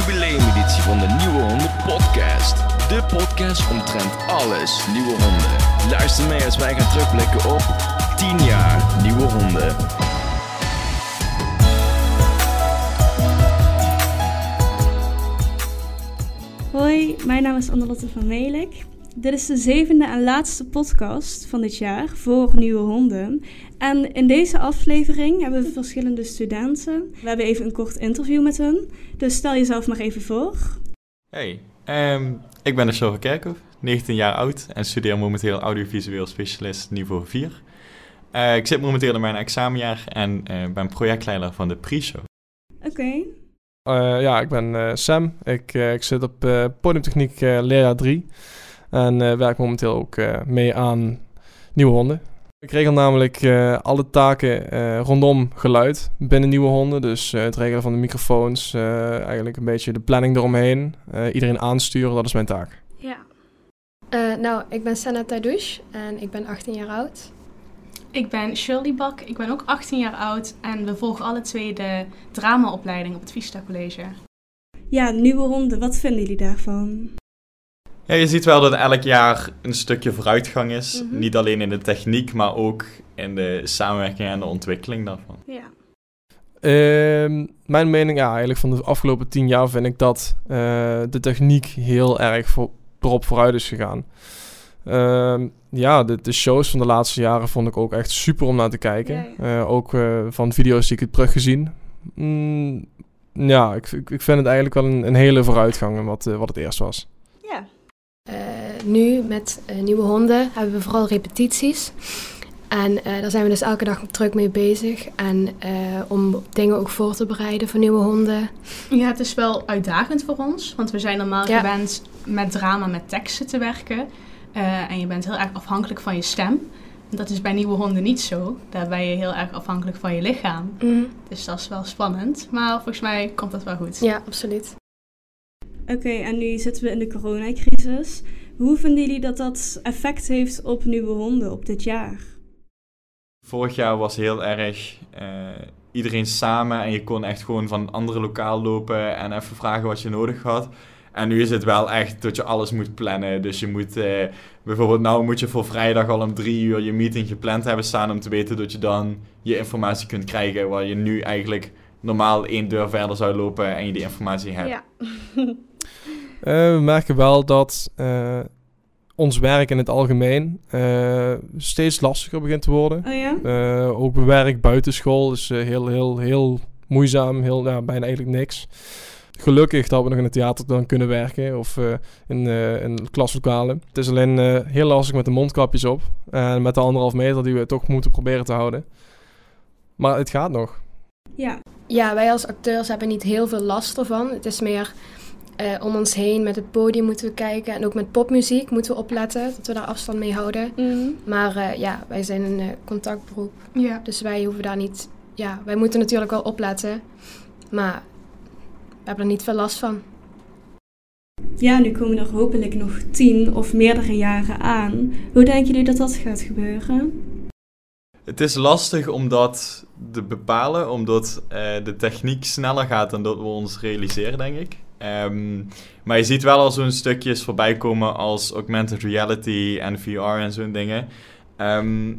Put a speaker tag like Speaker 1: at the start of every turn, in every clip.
Speaker 1: jubileumeditie van de Nieuwe Honden Podcast. De podcast omtrent alles nieuwe honden. Luister mee als wij gaan terugblikken op 10 jaar nieuwe honden.
Speaker 2: Hoi, mijn naam is Annelotte van Melik. Dit is de zevende en laatste podcast van dit jaar voor nieuwe honden. En in deze aflevering hebben we verschillende studenten. We hebben even een kort interview met hen. Dus stel jezelf maar even voor.
Speaker 3: Hey, ehm, ik ben Ashova Kerkhoff, 19 jaar oud en studeer momenteel audiovisueel specialist niveau 4. Eh, ik zit momenteel in mijn examenjaar en eh, ben projectleider van de pre-show.
Speaker 2: Oké,
Speaker 4: Eh, ja, ik ben eh, Sam. Ik, eh, ik zit op podiumtechniek leerjaar 3. En eh, werk momenteel ook eh, mee aan nieuwe honden. Ik regel namelijk eh, alle taken eh, rondom geluid binnen nieuwe honden. Dus eh, het regelen van de microfoons, eh, eigenlijk een beetje de planning eromheen. Eh, iedereen aansturen, dat is mijn taak.
Speaker 2: ja.
Speaker 5: Eh, nou, ik ben Senna Taidouche en ik ben 18 jaar oud.
Speaker 6: Ik ben Shirley Bak, ik ben ook 18 jaar oud en we volgen alle twee de dramaopleiding op het Vista College.
Speaker 2: Ja, nieuwe honden, wat vinden jullie daarvan?
Speaker 3: Ja, je ziet wel dat elk jaar een stukje vooruitgang is.
Speaker 2: Mhm.
Speaker 3: Niet alleen in de techniek, maar ook in de samenwerking en de ontwikkeling daarvan.
Speaker 2: Ja.
Speaker 4: Ehm, mijn mening, ja, eigenlijk van de afgelopen tien jaar vind ik dat eh, de techniek heel erg voor, erop vooruit is gegaan. Ehm, ja, de, de shows van de laatste jaren vond ik ook echt super om naar te kijken.
Speaker 2: Ja,
Speaker 4: Eh, ook eh, van video's die ik heb teruggezien. Mm, ja, ik, ik, vind het eigenlijk wel een, een hele vooruitgang in wat, wat het eerst was.
Speaker 5: Nu met eh, nieuwe honden hebben we vooral repetities. En eh, daar zijn we dus elke dag druk mee bezig. En eh, om dingen ook voor te bereiden voor nieuwe honden.
Speaker 6: Ja, het is wel uitdagend voor ons, want we zijn normaal
Speaker 5: Ja.
Speaker 6: gewend met drama, met teksten te werken. Eh, en je bent heel erg afhankelijk van je stem. Dat is bij nieuwe honden niet zo. Daar ben je heel erg afhankelijk van je lichaam. Dus dat is wel spannend. Maar volgens mij komt dat wel goed.
Speaker 5: Ja, absoluut.
Speaker 2: Oké, en nu zitten we in de coronacrisis. Hoe vinden jullie dat dat effect heeft op nieuwe honden op dit jaar?
Speaker 3: Vorig jaar was heel erg eh, iedereen samen en je kon echt gewoon van een andere lokaal lopen en even vragen wat je nodig had. En nu is het wel echt dat je alles moet plannen. Dus je moet eh, bijvoorbeeld, nou moet je voor vrijdag al om drie uur je meeting gepland hebben staan om te weten dat je dan je informatie kunt krijgen. Waar je nu eigenlijk normaal één deur verder zou lopen en je die informatie hebt.
Speaker 2: Ja.
Speaker 4: Eh, we merken wel dat eh, ons werk in het algemeen eh, steeds lastiger begint te worden.
Speaker 2: Oh ja?
Speaker 4: Eh, ook werk buitenschool is heel, heel, heel moeizaam. Heel, ja, bijna eigenlijk niks. Gelukkig dat we nog in het theater dan kunnen werken of eh, in, eh, in klaslokalen. Het is alleen eh, heel lastig met de mondkapjes op en met de anderhalf meter die we toch moeten proberen te houden. Maar het gaat nog.
Speaker 2: Ja.
Speaker 5: Ja, wij als acteurs hebben niet heel veel last ervan. Het is meer eh, om ons heen met het podium moeten we kijken. En ook met popmuziek moeten we opletten dat we daar afstand mee houden.
Speaker 2: Mhm.
Speaker 5: Maar eh, ja, wij zijn een eh, contactberoep. Dus wij hoeven daar niet... Ja, wij moeten natuurlijk wel opletten. Maar we hebben er niet veel last van.
Speaker 2: Ja, nu komen er hopelijk nog tien of meerdere jaren aan. Hoe denken jullie dat dat gaat gebeuren?
Speaker 3: Het is lastig om dat te bepalen, omdat eh, de techniek sneller gaat dan dat we ons realiseren, denk ik. Ehm, maar je ziet wel al zo'n stukjes voorbij komen als augmented reality en VR en zo'n dingen. Ehm,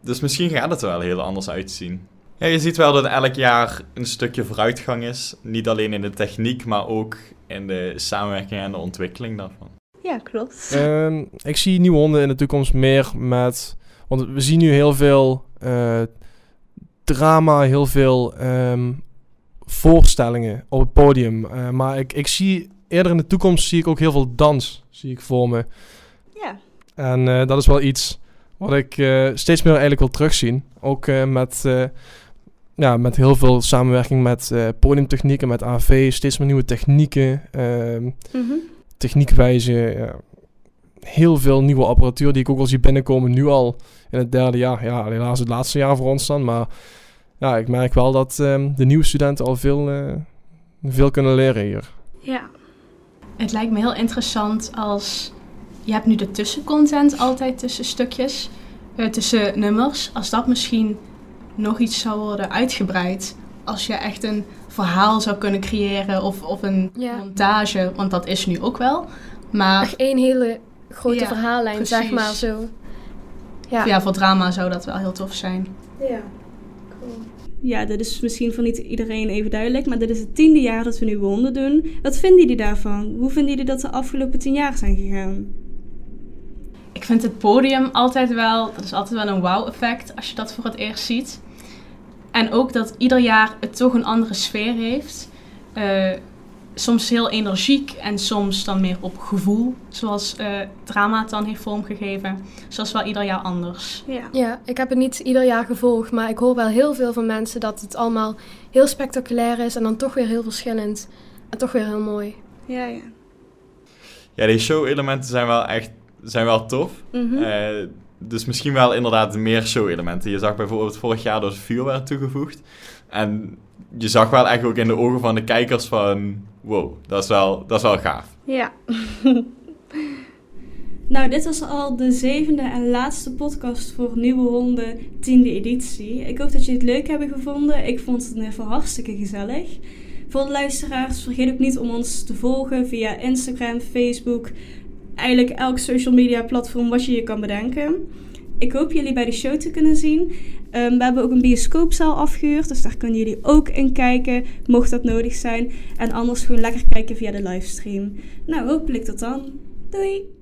Speaker 3: dus misschien gaat het er wel heel anders uitzien. Ja, je ziet wel dat elk jaar een stukje vooruitgang is. Niet alleen in de techniek, maar ook in de samenwerking en de ontwikkeling daarvan.
Speaker 2: Ja, klopt.
Speaker 4: Ehm, ik zie nieuwe honden in de toekomst meer met. Want we zien nu heel veel eh, drama, heel veel ehm, voorstellingen op het podium. Eh, maar ik, ik zie eerder in de toekomst zie ik ook heel veel dans zie ik voor me.
Speaker 2: Ja.
Speaker 4: En eh, dat is wel iets wat ik eh, steeds meer eigenlijk wil terugzien. Ook met, ja, met heel veel samenwerking met podiumtechnieken, met AV, steeds meer nieuwe technieken. ehm,
Speaker 2: Mhm.
Speaker 4: techniekwijze heel veel nieuwe apparatuur die ik ook al zie binnenkomen nu al in het derde jaar. Ja, helaas het laatste jaar voor ons dan, maar ja, ik merk wel dat ehm, de nieuwe studenten al veel, eh, veel kunnen leren hier.
Speaker 2: Ja.
Speaker 6: Het lijkt me heel interessant als... Je hebt nu de tussencontent altijd tussen stukjes, eh, tussen nummers. Als dat misschien nog iets zou worden uitgebreid als je echt een verhaal zou kunnen creëren of, of een
Speaker 5: Ja.
Speaker 6: montage, want dat is nu ook wel. Maar
Speaker 5: Echt één hele grote
Speaker 6: Ja,
Speaker 5: verhaallijn, zeg maar zo. Ja.
Speaker 6: ja, voor drama zou dat wel heel tof zijn.
Speaker 2: Ja. Ja, dit is misschien voor niet iedereen even duidelijk, maar dit is het tiende jaar dat we nu honden doen. Wat vinden jullie daarvan? Hoe vinden jullie dat de afgelopen tien jaar zijn gegaan?
Speaker 6: Ik vind het podium altijd wel, dat is altijd wel een wow-effect als je dat voor het eerst ziet. En ook dat ieder jaar het toch een andere sfeer heeft. Eh, soms heel energiek en soms dan meer op gevoel, zoals eh, drama het dan heeft vormgegeven. Zoals wel ieder jaar anders.
Speaker 2: Ja.
Speaker 5: Ja, ik heb het niet ieder jaar gevolgd, maar ik hoor wel heel veel van mensen dat het allemaal heel spectaculair is en dan toch weer heel verschillend. En toch weer heel mooi.
Speaker 2: Ja, ja.
Speaker 3: Ja, die show-elementen zijn wel echt zijn wel tof.
Speaker 2: Mhm.
Speaker 3: Eh, dus misschien wel inderdaad meer show-elementen. Je zag bijvoorbeeld vorig jaar dat vuur werd toegevoegd. En je zag wel echt ook in de ogen van de kijkers van... Wow, dat is wel, dat is wel gaaf.
Speaker 2: Ja. nou, dit was al de zevende en laatste podcast voor Nieuwe Honden, tiende editie. Ik hoop dat jullie het leuk hebben gevonden. Ik vond het geval hartstikke gezellig. Voor de luisteraars, vergeet ook niet om ons te volgen via Instagram, Facebook, eigenlijk elk social media platform wat je je kan bedenken. Ik hoop jullie bij de show te kunnen zien. Ehm, we hebben ook een bioscoopzaal afgehuurd, dus daar kunnen jullie ook in kijken, mocht dat nodig zijn. En anders gewoon lekker kijken via de livestream. Nou, hopelijk tot dan. Doei!